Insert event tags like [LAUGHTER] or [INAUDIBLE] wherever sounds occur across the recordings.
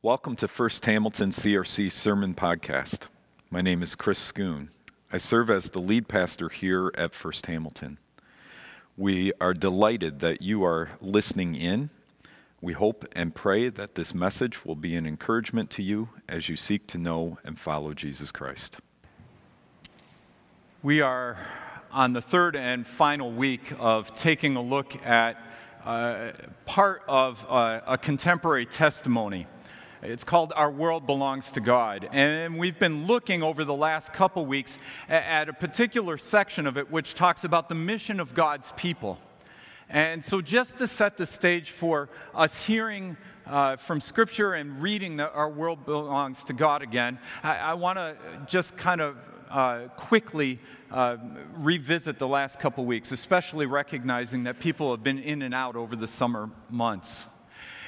Welcome to First Hamilton CRC Sermon Podcast. My name is Chris Schoon. I serve as the lead pastor here at First Hamilton. We are delighted that you are listening in. We hope and pray that this message will be an encouragement to you as you seek to know and follow Jesus Christ. We are on the third and final week of taking a look at uh, part of uh, a contemporary testimony. It's called Our World Belongs to God. And we've been looking over the last couple weeks at a particular section of it which talks about the mission of God's people. And so, just to set the stage for us hearing uh, from Scripture and reading that our world belongs to God again, I, I want to just kind of uh, quickly uh, revisit the last couple weeks, especially recognizing that people have been in and out over the summer months.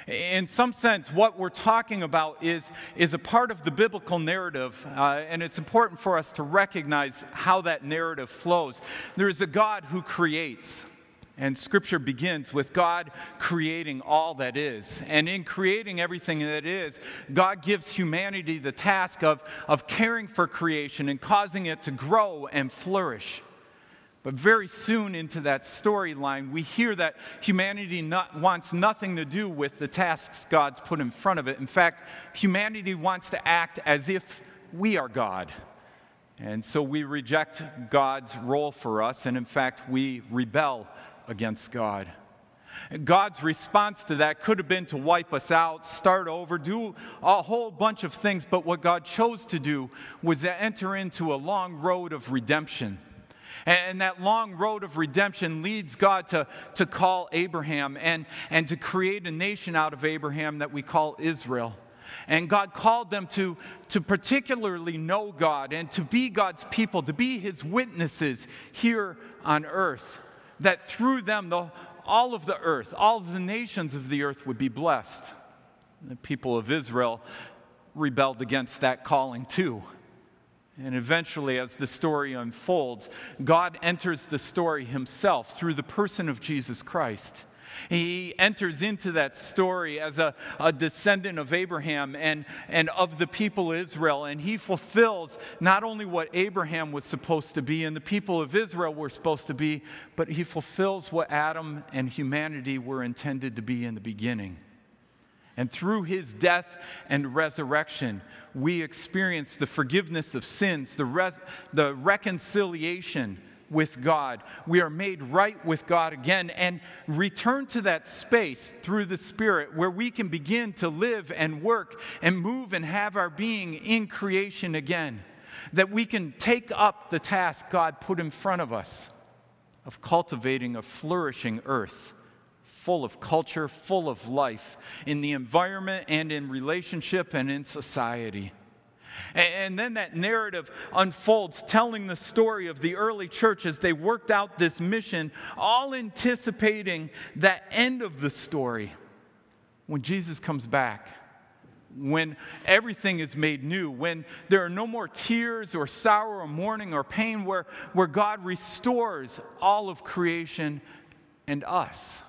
In some sense, what we're talking about is, is a part of the biblical narrative, uh, and it's important for us to recognize how that narrative flows. There is a God who creates. And scripture begins with God creating all that is. And in creating everything that is, God gives humanity the task of, of caring for creation and causing it to grow and flourish. But very soon into that storyline, we hear that humanity not, wants nothing to do with the tasks God's put in front of it. In fact, humanity wants to act as if we are God. And so we reject God's role for us, and in fact, we rebel against God. God's response to that could have been to wipe us out, start over, do a whole bunch of things, but what God chose to do was to enter into a long road of redemption. And that long road of redemption leads God to, to call Abraham and, and to create a nation out of Abraham that we call Israel. And God called them to, to particularly know God and to be God's people, to be his witnesses here on earth that through them, the, all of the earth, all of the nations of the earth would be blessed. The people of Israel rebelled against that calling too. And eventually, as the story unfolds, God enters the story himself through the person of Jesus Christ. He enters into that story as a, a descendant of Abraham and, and of the people of Israel, and he fulfills not only what Abraham was supposed to be and the people of Israel were supposed to be, but he fulfills what Adam and humanity were intended to be in the beginning. And through his death and resurrection, we experience the forgiveness of sins, the, res- the reconciliation with God. We are made right with God again and return to that space through the Spirit where we can begin to live and work and move and have our being in creation again. That we can take up the task God put in front of us of cultivating a flourishing earth full of culture, full of life in the environment and in relationship and in society. And then that narrative unfolds, telling the story of the early church as they worked out this mission, all anticipating that end of the story when Jesus comes back. When everything is made new, when there are no more tears or sorrow or mourning or pain, where, where God restores all of creation and us,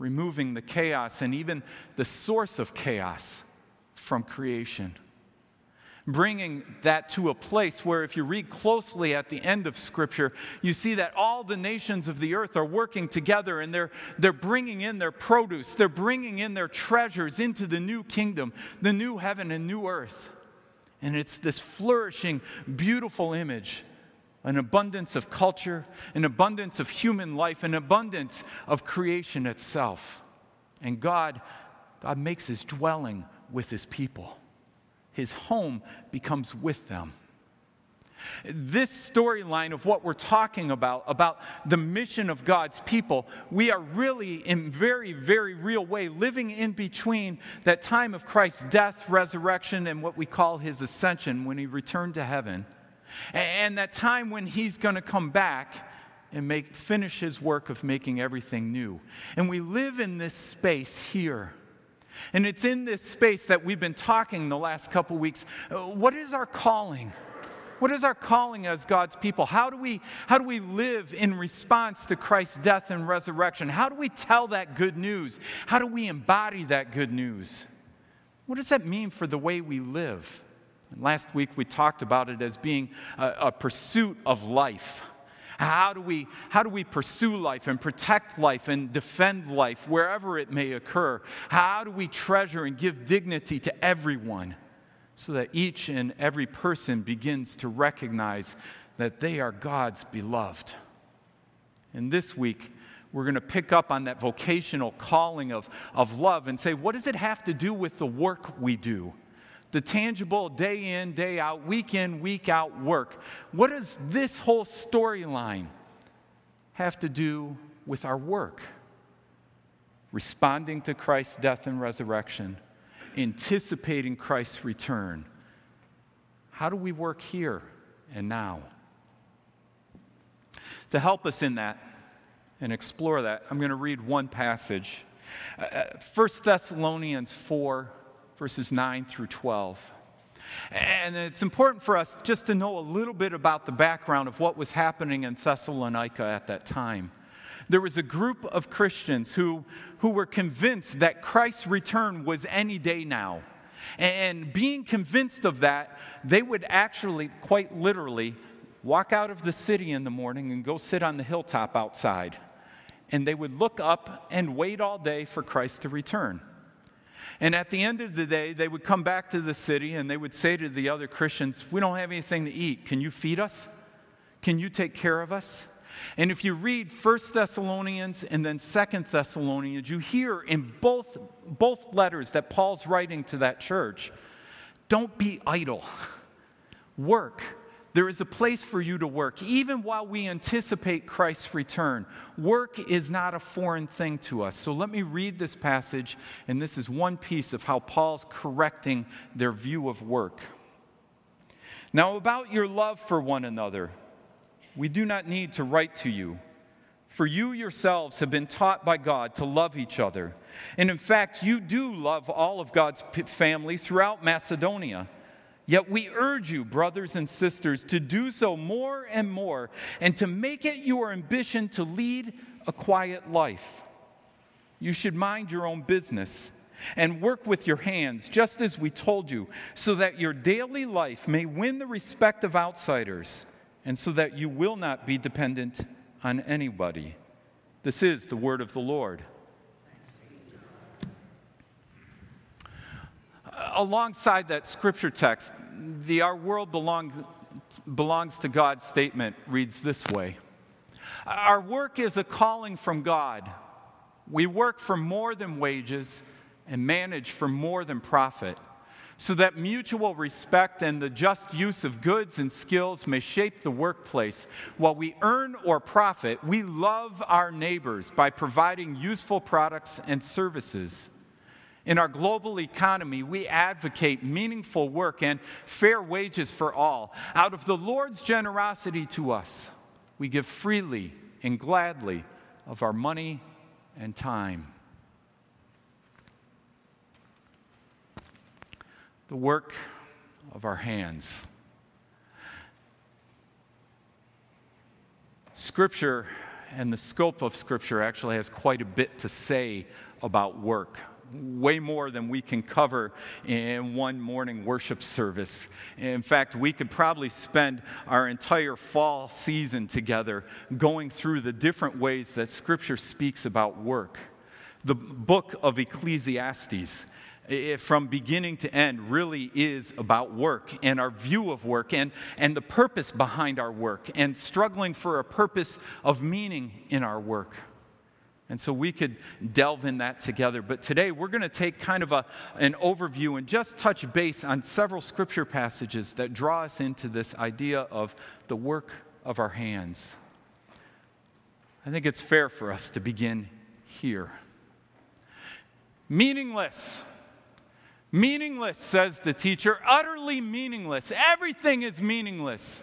removing the chaos and even the source of chaos from creation bringing that to a place where, if you read closely at the end of Scripture, you see that all the nations of the earth are working together and they're, they're bringing in their produce, they're bringing in their treasures into the new kingdom, the new heaven and new earth. And it's this flourishing, beautiful image an abundance of culture, an abundance of human life, an abundance of creation itself. And God, God makes his dwelling with his people his home becomes with them. This storyline of what we're talking about, about the mission of God's people, we are really, in very, very real way, living in between that time of Christ's death, resurrection, and what we call his ascension when he returned to heaven, and that time when he's going to come back and make, finish his work of making everything new. And we live in this space here and it's in this space that we've been talking the last couple weeks. Uh, what is our calling? What is our calling as God's people? How do we how do we live in response to Christ's death and resurrection? How do we tell that good news? How do we embody that good news? what does that mean for the way we live? And last week we talked about it as being a, a pursuit of life. How do, we, how do we pursue life and protect life and defend life wherever it may occur? How do we treasure and give dignity to everyone so that each and every person begins to recognize that they are God's beloved? And this week, we're going to pick up on that vocational calling of, of love and say, what does it have to do with the work we do? The tangible day in, day out, week in, week out work. What does this whole storyline have to do with our work? Responding to Christ's death and resurrection, anticipating Christ's return. How do we work here and now? To help us in that and explore that, I'm going to read one passage. Uh, 1 uh, Thessalonians 4 verses 9 through 12. And it's important for us just to know a little bit about the background of what was happening in Thessalonica at that time. There was a group of Christians who, who were convinced that Christ's return was any day now. And being convinced of that, they would actually, quite literally, walk out of the city in the morning and go sit on the hilltop outside. And they would look up and wait all day for Christ to return. And at the end of the day, they would come back to the city and they would say to the other Christians, We don't have anything to eat. Can you feed us? Can you take care of us? And if you read 1 Thessalonians and then 2 Thessalonians, you hear in both, both letters that Paul's writing to that church don't be idle, work there is a place for you to work, even while we anticipate Christ's return. Work is not a foreign thing to us. So let me read this passage, and this is one piece of how Paul's correcting their view of work. Now, about your love for one another, we do not need to write to you, for you yourselves have been taught by God to love each other. And in fact, you do love all of God's family throughout Macedonia. Yet we urge you, brothers and sisters, to do so more and more and to make it your ambition to lead a quiet life. You should mind your own business and work with your hands, just as we told you, so that your daily life may win the respect of outsiders and so that you will not be dependent on anybody. This is the word of the Lord. Alongside that scripture text, the Our World Belongs, belongs to God statement reads this way Our work is a calling from God. We work for more than wages and manage for more than profit, so that mutual respect and the just use of goods and skills may shape the workplace. While we earn or profit, we love our neighbors by providing useful products and services. In our global economy, we advocate meaningful work and fair wages for all. Out of the Lord's generosity to us, we give freely and gladly of our money and time. The work of our hands. Scripture and the scope of Scripture actually has quite a bit to say about work way more than we can cover in one morning worship service. In fact, we could probably spend our entire fall season together going through the different ways that Scripture speaks about work. The book of Ecclesiastes from beginning to end really is about work and our view of work and, and the purpose behind our work and struggling for a purpose of meaning in our work. And so we could delve in that together. But today we're going to take kind of a, an overview and just touch base on several scripture passages that draw us into this idea of the work of our hands. I think it's fair for us to begin here. Meaningless. Meaningless, says the teacher, utterly meaningless. Everything is meaningless.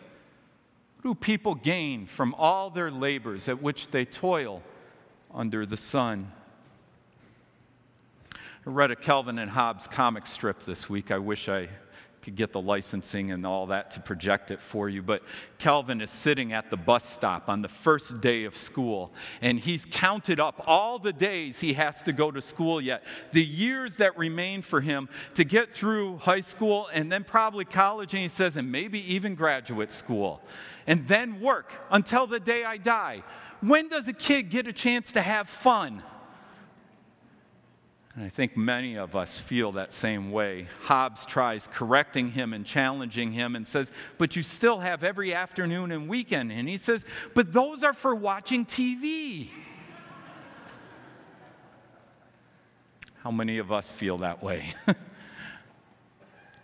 What do people gain from all their labors at which they toil? Under the sun. I read a Calvin and Hobbes comic strip this week. I wish I could get the licensing and all that to project it for you. But Calvin is sitting at the bus stop on the first day of school, and he's counted up all the days he has to go to school yet, the years that remain for him to get through high school and then probably college, and he says, and maybe even graduate school, and then work until the day I die. When does a kid get a chance to have fun? And I think many of us feel that same way. Hobbes tries correcting him and challenging him and says, But you still have every afternoon and weekend. And he says, But those are for watching TV. How many of us feel that way? [LAUGHS]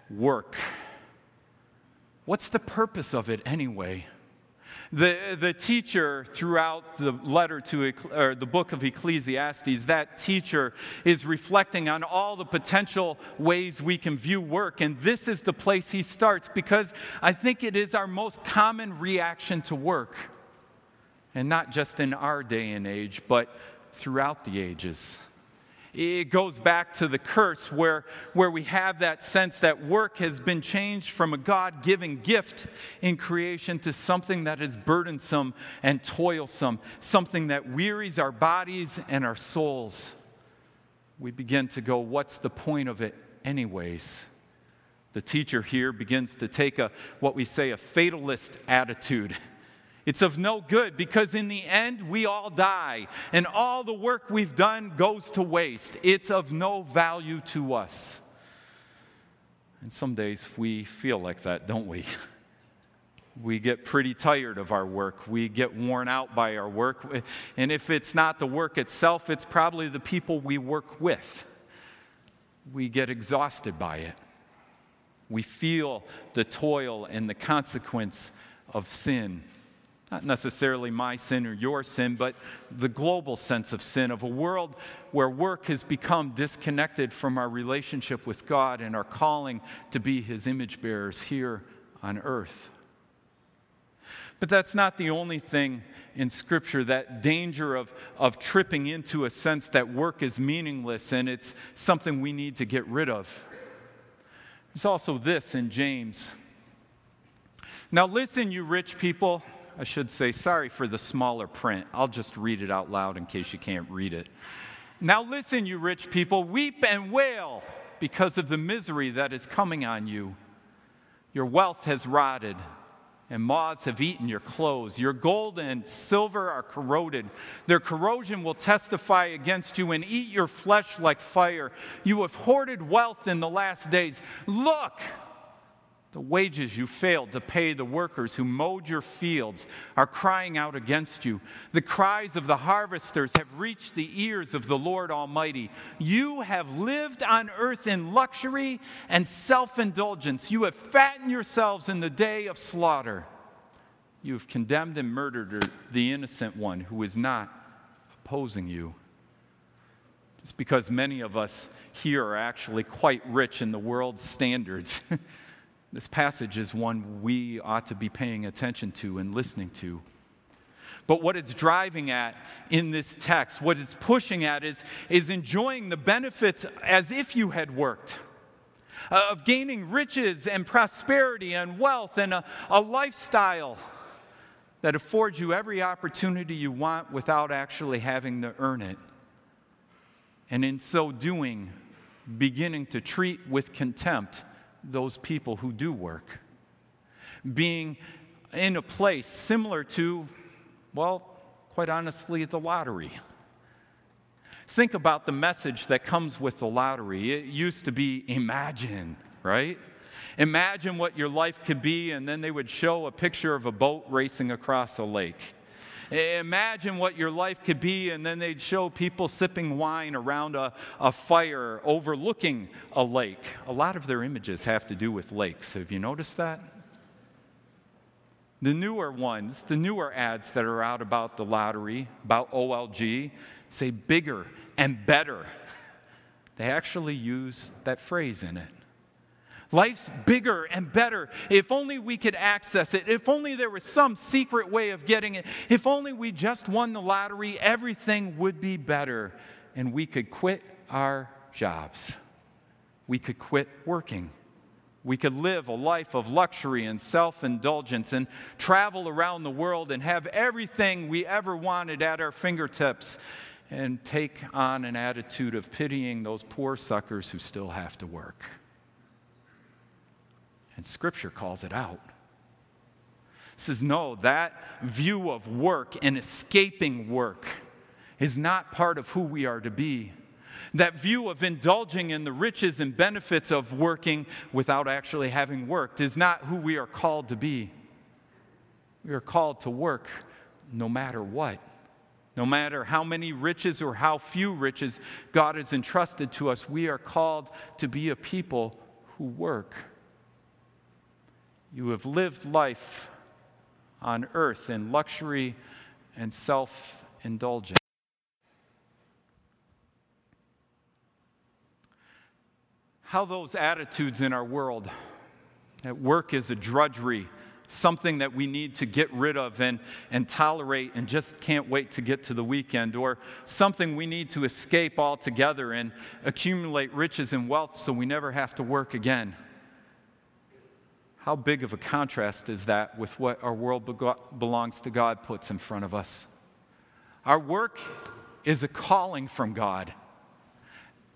Work. What's the purpose of it anyway? The, the teacher throughout the letter to or the book of Ecclesiastes, that teacher is reflecting on all the potential ways we can view work. And this is the place he starts because I think it is our most common reaction to work. And not just in our day and age, but throughout the ages. It goes back to the curse where, where we have that sense that work has been changed from a God given gift in creation to something that is burdensome and toilsome, something that wearies our bodies and our souls. We begin to go, what's the point of it, anyways? The teacher here begins to take a, what we say, a fatalist attitude. [LAUGHS] It's of no good because in the end, we all die, and all the work we've done goes to waste. It's of no value to us. And some days we feel like that, don't we? [LAUGHS] We get pretty tired of our work. We get worn out by our work. And if it's not the work itself, it's probably the people we work with. We get exhausted by it. We feel the toil and the consequence of sin not necessarily my sin or your sin, but the global sense of sin, of a world where work has become disconnected from our relationship with God and our calling to be His image bearers here on earth. But that's not the only thing in Scripture, that danger of, of tripping into a sense that work is meaningless and it's something we need to get rid of. There's also this in James. Now, listen, you rich people. I should say, sorry for the smaller print. I'll just read it out loud in case you can't read it. Now, listen, you rich people, weep and wail because of the misery that is coming on you. Your wealth has rotted, and moths have eaten your clothes. Your gold and silver are corroded. Their corrosion will testify against you and eat your flesh like fire. You have hoarded wealth in the last days. Look! The wages you failed to pay the workers who mowed your fields are crying out against you. The cries of the harvesters have reached the ears of the Lord Almighty. You have lived on earth in luxury and self indulgence. You have fattened yourselves in the day of slaughter. You have condemned and murdered the innocent one who is not opposing you. It's because many of us here are actually quite rich in the world's standards. [LAUGHS] This passage is one we ought to be paying attention to and listening to. But what it's driving at in this text, what it's pushing at, is, is enjoying the benefits as if you had worked, uh, of gaining riches and prosperity and wealth and a, a lifestyle that affords you every opportunity you want without actually having to earn it. And in so doing, beginning to treat with contempt those people who do work. Being in a place similar to, well, quite honestly, the lottery. Think about the message that comes with the lottery. It used to be imagine, right? Imagine what your life could be, and then they would show a picture of a boat racing across a lake. Eh, imagine what your life could be, and then they'd show people sipping wine around a, a fire overlooking a lake. A lot of their images have to do with lakes. Have you noticed that? The newer ones, the newer ads that are out about the lottery, about OLG, say bigger and better. They actually use that phrase in it. Life's bigger and better. If only we could access it. If only there was some secret way of getting it. If only we just won the lottery, everything would be better and we could quit our jobs. We could quit working. We could live a life of luxury and self indulgence and travel around the world and have everything we ever wanted at our fingertips and take on an attitude of pitying those poor suckers who still have to work. And Scripture calls it out. It says, no, that view of work and escaping work is not part of who we are to be. That view of indulging in the riches and benefits of working without actually having worked is not who we are called to be. We are called to work no matter what. No matter how many riches or how few riches God has entrusted to us, we are called to be a people who work. You have lived life on earth in luxury and self indulgence. how those attitudes in our world that work is a drudgery, something that we need to get rid of and, and tolerate and just can't wait to get to the weekend, or something we need to escape altogether and accumulate riches and wealth so we never have to work again. How big of a contrast is that with what our world belongs to God puts in front of us? Our work is a calling from God,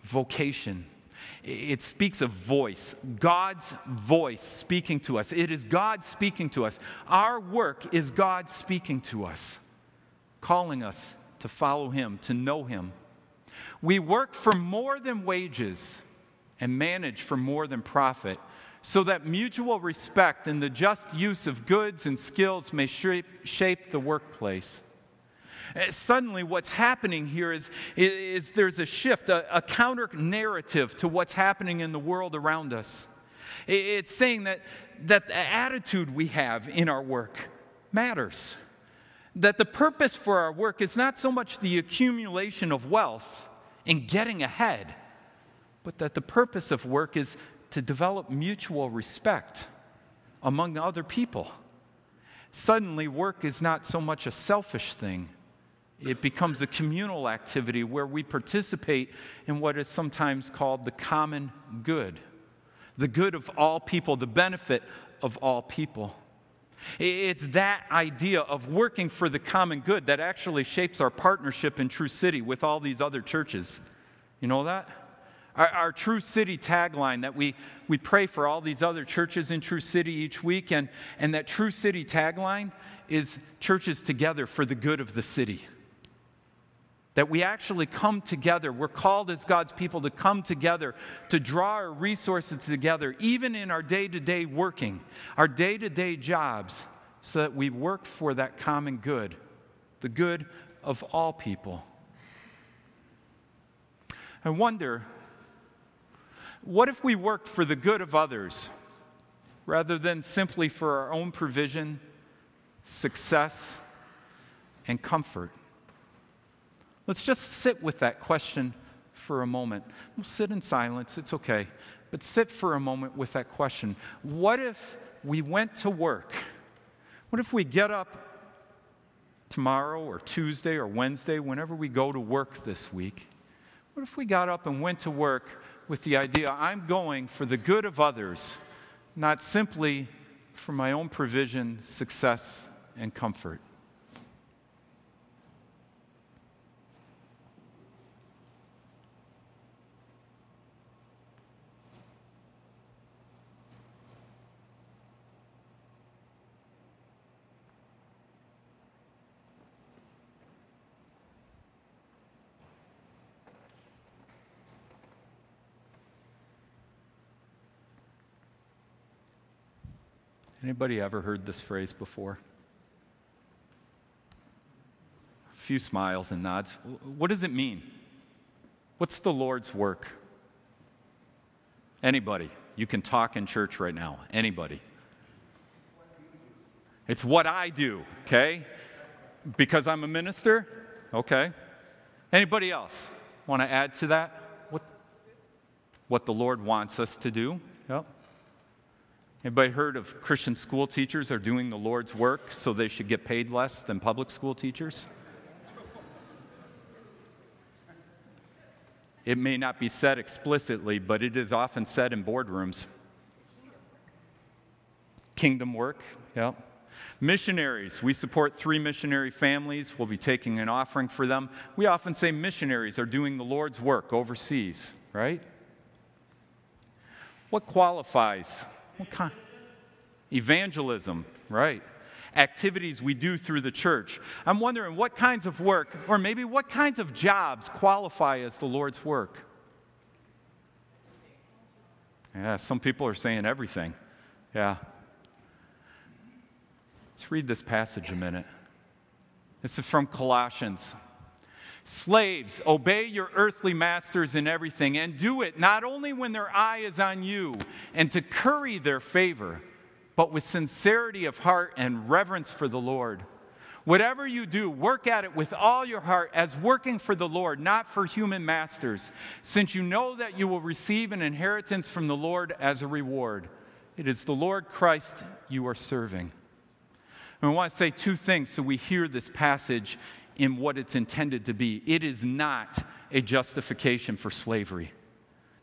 vocation it speaks of voice, God's voice speaking to us. It is God speaking to us. Our work is God speaking to us, calling us to follow Him, to know Him. We work for more than wages and manage for more than profit, so that mutual respect and the just use of goods and skills may shape, the workplace. Uh, suddenly, what's happening here is, is there's a shift, a, a counter narrative to what's happening in the world around us. It's saying that, that the attitude we have in our work matters. That the purpose for our work is not so much the accumulation of wealth and getting ahead, but that the purpose of work is to develop mutual respect among other people. Suddenly, work is not so much a selfish thing it becomes a communal activity where we participate in what is sometimes called the common good, the good of all people, the benefit of all people. It's that idea of working for the common good that actually shapes our partnership in True City with all these other churches. You know that? Our, our, True City tagline that we, we pray for all these other churches in True City each week, and, and that True City tagline is churches together for the good of the city that we actually come together. We're called as God's people to come together, to draw our resources together, even in our day to day working, our day to day jobs, so that we work for that common good, the good of all people. I wonder what if we worked for the good of others rather than simply for our own provision, success, and comfort? Let's just sit with that question for a moment. We'll sit in silence, it's okay. But sit for a moment with that question. What if we went to work? What if we get up tomorrow or Tuesday or Wednesday, whenever we go to work this week? What if we got up and went to work with the idea I'm going for the good of others, not simply for my own provision, success, and comfort? Anybody ever heard this phrase before? A few smiles and nods. What does it mean? What's the Lord's work? Anybody. You can talk in church right now. Anybody. It's what I do, okay? Because I'm a minister? Okay. Anybody else want to add to that? What, what the Lord wants us to do? Anybody heard of Christian school teachers are doing the Lord's work so they should get paid less than public school teachers? It may not be said explicitly, but it is often said in boardrooms. Kingdom work, yeah. Missionaries, we support three missionary families. We'll be taking an offering for them. We often say missionaries are doing the Lord's work overseas, right? What qualifies? What kind? Evangelism, right? Activities we do through the church. I'm wondering what kinds of work, or maybe what kinds of jobs qualify as the Lord's work? Yeah, some people are saying everything. Yeah. Let's read this passage a minute. This is from Colossians. Slaves, obey your earthly masters in everything, and do it not only when their eye is on you and to curry their favor, but with sincerity of heart and reverence for the Lord. Whatever you do, work at it with all your heart as working for the Lord, not for human masters, since you know that you will receive an inheritance from the Lord as a reward. It is the Lord Christ you are serving. And I want to say two things so we hear this passage in what it's intended to be. It is not a justification for slavery.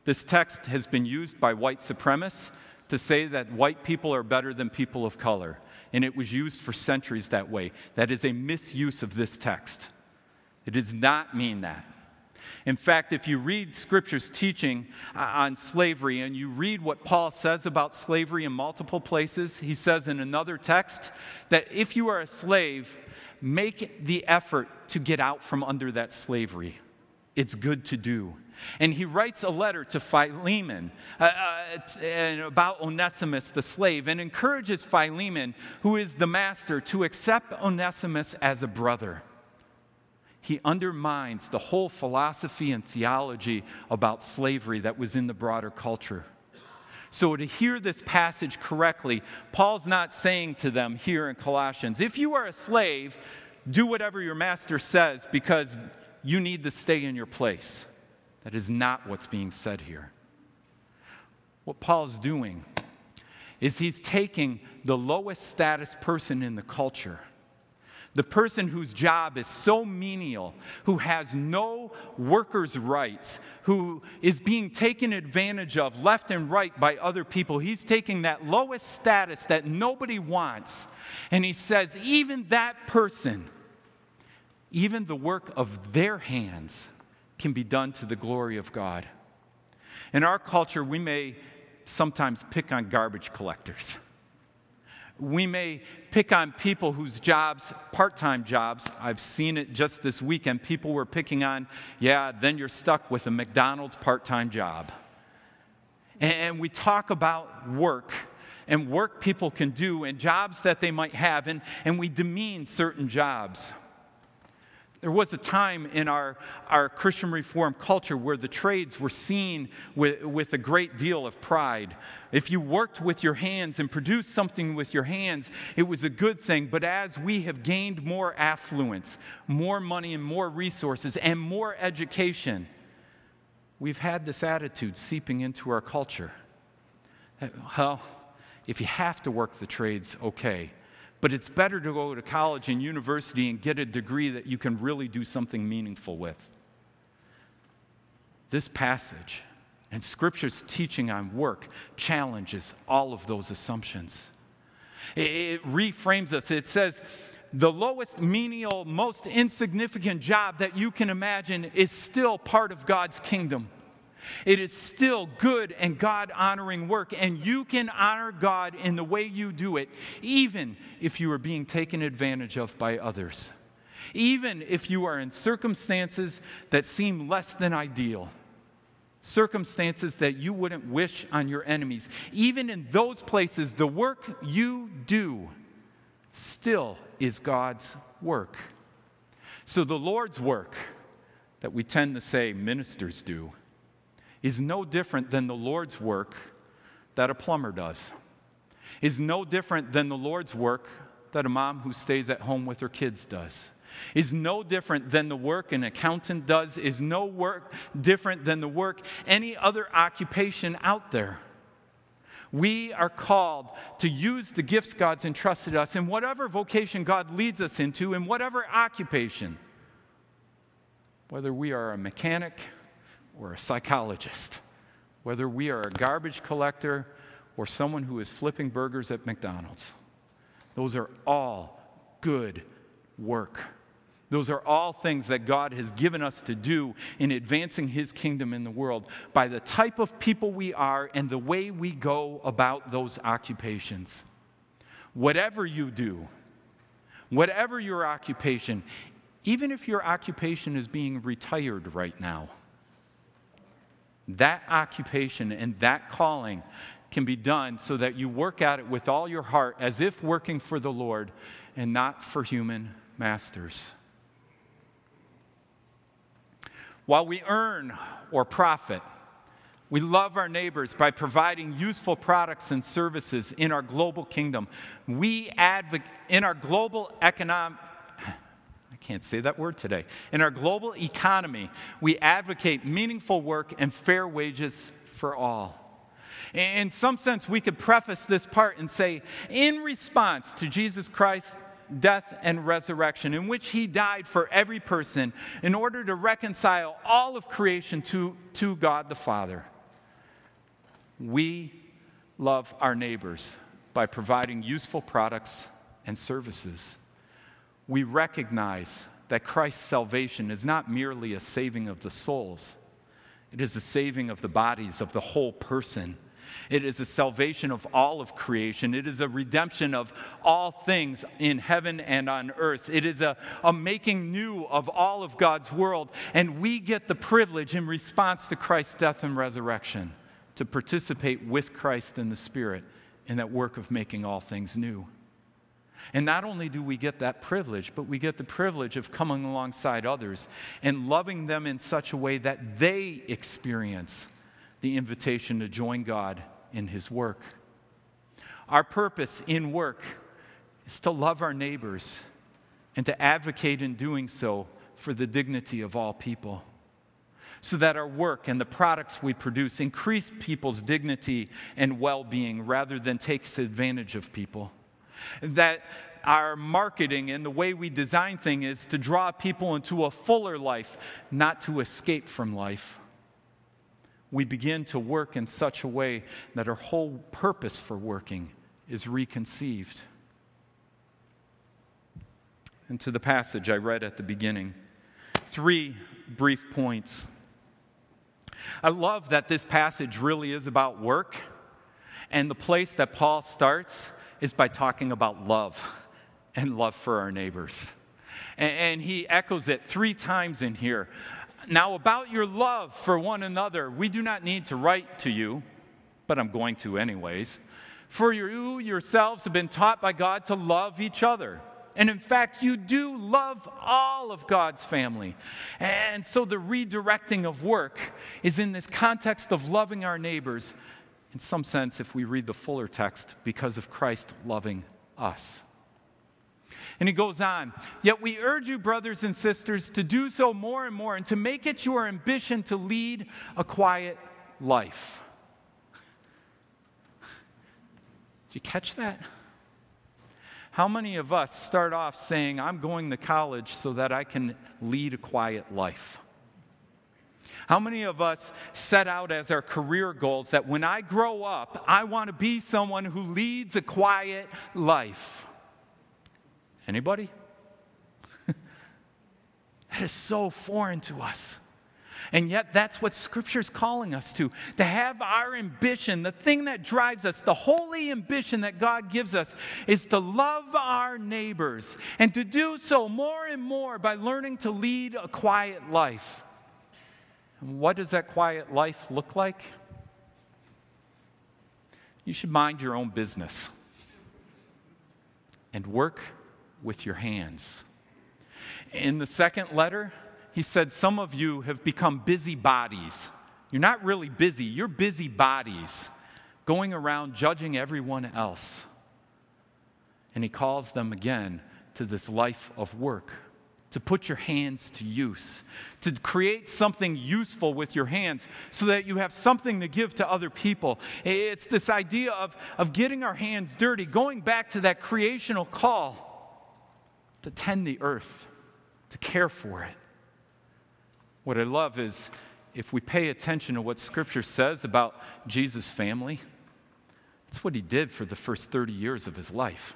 This text has been used by white supremacists to say that white people are better than people of color, and it was used for centuries that way. That is a misuse of this text. It does not mean that. In fact, if you read Scripture's teaching uh, on slavery and you read what Paul says about slavery in multiple places, he says in another text that if you are a slave, make the effort to get out from under that slavery. It's good to do. And he writes a letter to Philemon uh, uh, about Onesimus, the slave, and encourages Philemon, who is the master, to accept Onesimus as a brother. He undermines the whole philosophy and theology about slavery that was in the broader culture. So, to hear this passage correctly, Paul's not saying to them here in Colossians, if you are a slave, do whatever your master says because you need to stay in your place. That is not what's being said here. What Paul's doing is he's taking the lowest status person in the culture the person whose job is so menial, who has no workers' rights, who is being taken advantage of left and right by other people. He's taking that lowest status that nobody wants, and he says, even that person, even the work of their hands, can be done to the glory of God. In our culture, we may sometimes pick on garbage collectors. We may pick on people whose jobs, part time jobs, I've seen it just this weekend. People were picking on, yeah, then you're stuck with a McDonald's part time job. And we talk about work and work people can do and jobs that they might have, and, and we demean certain jobs. There was a time in our, our Christian Reform culture where the trades were seen with, with a great deal of pride. If you worked with your hands and produced something with your hands, it was a good thing. But as we have gained more affluence, more money, and more resources, and more education, we've had this attitude seeping into our culture. Well, if you have to work the trades, okay but it's better to go to college and university and get a degree that you can really do something meaningful with. This passage and Scripture's teaching on work challenges all of those assumptions. It, reframes us. It says, the lowest menial, most insignificant job that you can imagine is still part of God's kingdom. It is still good and God honoring work, and you can honor God in the way you do it, even if you are being taken advantage of by others, even if you are in circumstances that seem less than ideal, circumstances that you wouldn't wish on your enemies. Even in those places, the work you do still is God's work. So the Lord's work that we tend to say ministers do is no different than the Lord's work that a plumber does, is no different than the Lord's work that a mom who stays at home with her kids does is no different than the work an accountant does, is no work different than the work any other occupation out there. We are called to use the gifts God's entrusted us in whatever vocation God leads us into, in whatever occupation. Whether we are a mechanic, or a psychologist, whether we are a garbage collector or someone who is flipping burgers at McDonald's. Those are all good work. Those are all things that God has given us to do in advancing His kingdom in the world by the type of people we are and the way we go about those occupations. Whatever you do, whatever your occupation, even if your occupation is being retired right now, that occupation and that calling can be done so that you work at it with all your heart as if working for the Lord and not for human masters. While we earn or profit, we love our neighbors by providing useful products and services in our global kingdom. We advocate in our global economic I can't say that word today. In our global economy, we advocate meaningful work and fair wages for all. In some sense, we could preface this part and say, in response to Jesus Christ's death, and resurrection, in which he died for every person in order to reconcile all of creation to, to God the Father. We love our neighbors by providing useful products and services. We recognize that Christ's salvation is not merely a saving of the souls, it is a saving of the bodies of the whole person. It is a salvation of all of creation. It is a redemption of all things in heaven and on earth. It is a, a making new of all of God's world. And we get the privilege in response to Christ's death and resurrection to participate with Christ in the Spirit in that work of making all things new. And not only do we get that privilege, but we get the privilege of coming alongside others and loving them in such a way that they experience the invitation to join God in His work. Our purpose in work is to love our neighbors and to advocate in doing so for the dignity of all people. So that our work and the products we produce increase people's dignity and well being rather than takes advantage of people. That our marketing and the way we design things is to draw people into a fuller life, not to escape from life we begin to work in such a way that our whole purpose for working is reconceived. And to the passage I read at the beginning, three brief points. I love that this passage really is about work, and the place that Paul starts is by talking about love and love for our neighbors. And, he echoes it three times in here. Now, about your love for one another, we do not need to write to you, but I'm going to anyways. For you yourselves have been taught by God to love each other. And in fact, you do love all of God's family. And so the redirecting of work is in this context of loving our neighbors, in some sense, if we read the fuller text, because of Christ loving us. And he goes on, yet we urge you, brothers and sisters, to do so more and more and to make it your ambition to lead a quiet life. [LAUGHS] Did you catch that? How many of us start off saying, I'm going to college so that I can lead a quiet life? How many of us set out as our career goals that when I grow up, I want to be someone who leads a quiet life? Anybody? [LAUGHS] that is so foreign to us. And yet, that's what Scripture is calling us to to have our ambition, the thing that drives us, the holy ambition that God gives us, is to love our neighbors and to do so more and more by learning to lead a quiet life. And what does that quiet life look like? You should mind your own business and work with your hands. In the second letter, he said, Some of you have become busy bodies. You're not really busy, you're busy bodies going around judging everyone else. And he calls them again to this life of work, to put your hands to use, to create something useful with your hands so that you have something to give to other people. It's this idea of, of getting our hands dirty, going back to that creational call to tend the earth, to care for it. What I love is if we pay attention to what Scripture says about Jesus' family, That's what he did for the first 30 years of his life.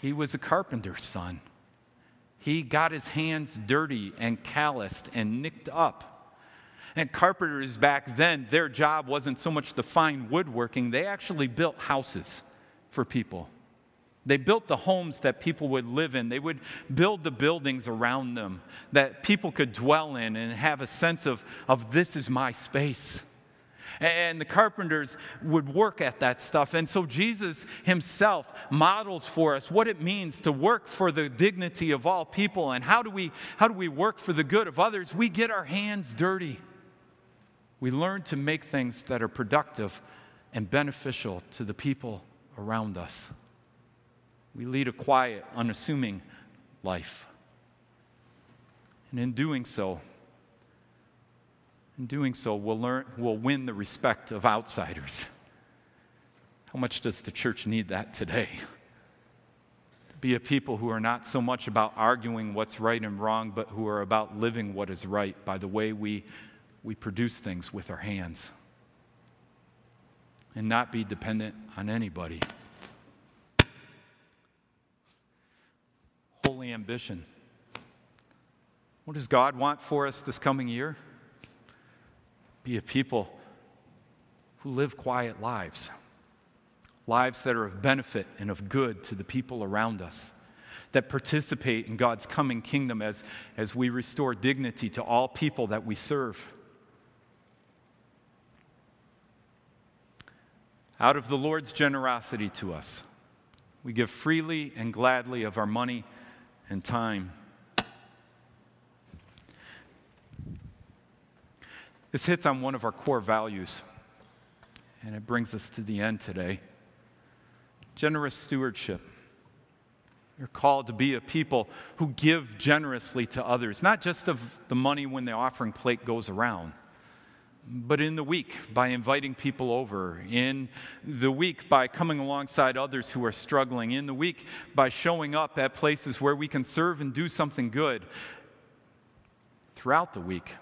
He was a carpenter's son. He got his hands dirty and calloused and nicked up. And carpenters back then, their job wasn't so much the fine woodworking, they actually built houses for people. They built the homes that people would live in. They would build the buildings around them that people could dwell in and have a sense of, of this is my space. And the carpenters would work at that stuff. And so Jesus himself models for us what it means to work for the dignity of all people. And how do we, how do we work for the good of others? We get our hands dirty. We learn to make things that are productive and beneficial to the people around us. We lead a quiet, unassuming life. And in doing so, in doing so, we'll, learn, we'll win the respect of outsiders. How much does the church need that today? To be a people who are not so much about arguing what's right and wrong, but who are about living what is right by the way we, we produce things with our hands. And not be dependent on anybody. Holy ambition. What does God want for us this coming year? Be a people who live quiet lives, lives that are of benefit and of good to the people around us, that participate in God's coming kingdom as, as we restore dignity to all people that we serve. Out of the Lord's generosity to us, we give freely and gladly of our money and time This hits on one of our core values, and it brings us to the end today generous stewardship. You're called to be a people who give generously to others, not just of the money when the offering plate goes around, but in the week by inviting people over, in the week by coming alongside others who are struggling, in the week by showing up at places where we can serve and do something good throughout the week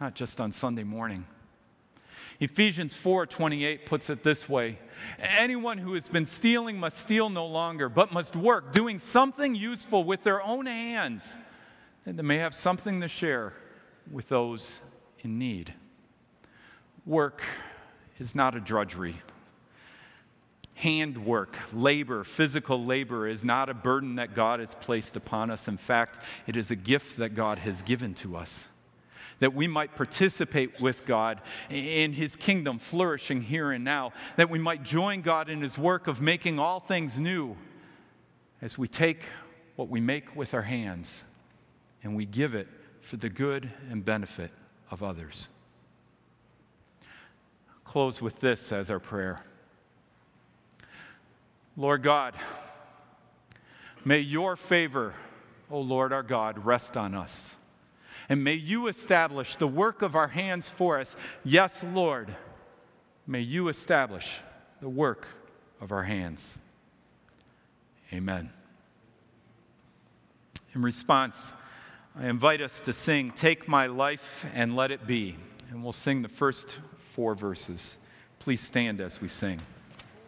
not just on Sunday morning. Ephesians 4:28 puts it this way: Anyone who has been stealing must steal no longer, but must work, doing something useful with their own hands, that they may have something to share with those in need. Work is not a drudgery. Handwork, labor, physical labor is not a burden that God has placed upon us. In fact, it is a gift that God has given to us that we might participate with God in His kingdom flourishing here and now, that we might join God in His work of making all things new as we take what we make with our hands and we give it for the good and benefit of others. Close with this as our prayer. Lord God, may your favor, O Lord our God, rest on us. And may you establish the work of our hands for us. Yes, Lord, may you establish the work of our hands. Amen. In response, I invite us to sing, Take My Life and Let It Be. And we'll sing the first four verses. Please stand as we sing.